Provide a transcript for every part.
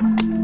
Mm-hmm.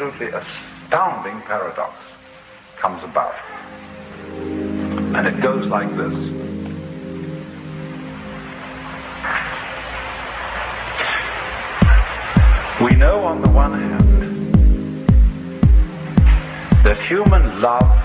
absolutely astounding paradox comes about. And it goes like this. We know on the one hand that human love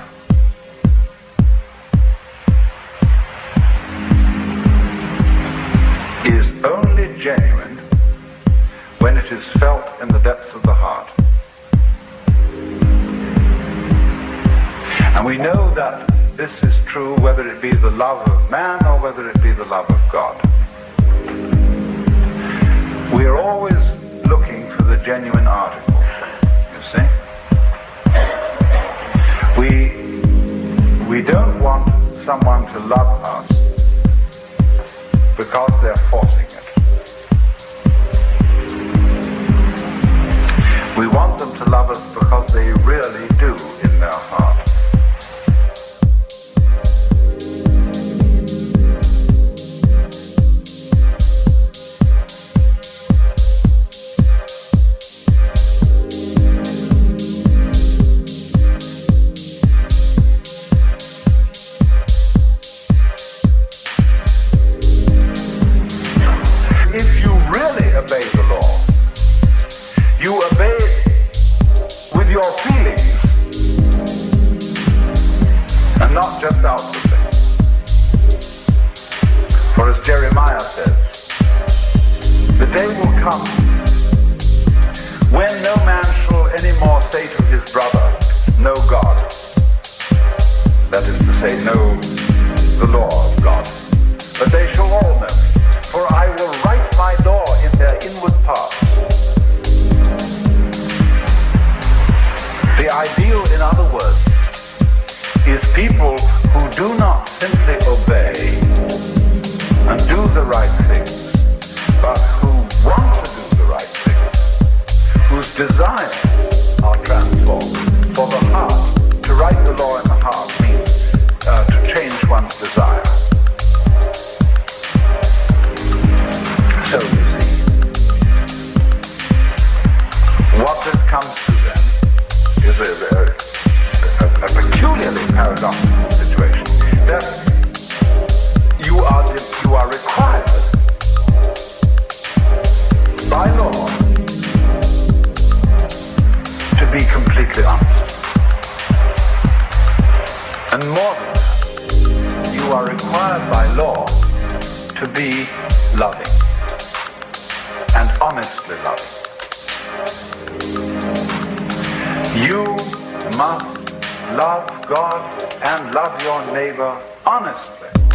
Okay.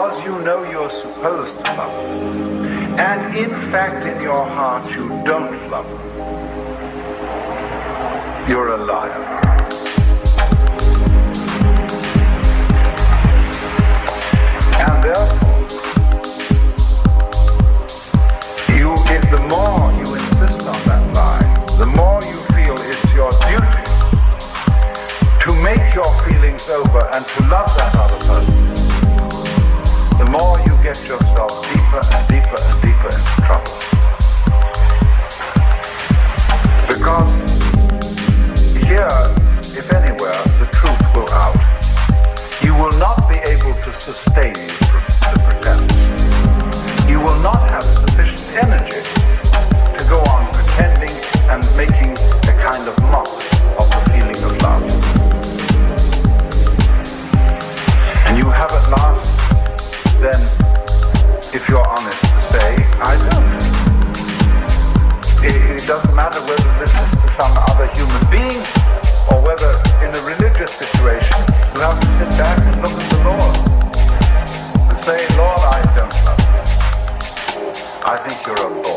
Because you know you're supposed to love them, and in fact in your heart you don't love them, you're a liar. And therefore, you, if the more you insist on that lie, the more you feel it's your duty to make your feelings over and to love that other person, the more you get yourself deeper and deeper and deeper into trouble. Because here, if anywhere, the truth will out. You will not be able to sustain the pretense. You will not have sufficient energy to go on pretending and making a kind of mock if you're honest to say, I don't. It, it doesn't matter whether this is to some other human being or whether in a religious situation you have to sit back and look at the Lord and say, Lord, I don't love you. I think you're a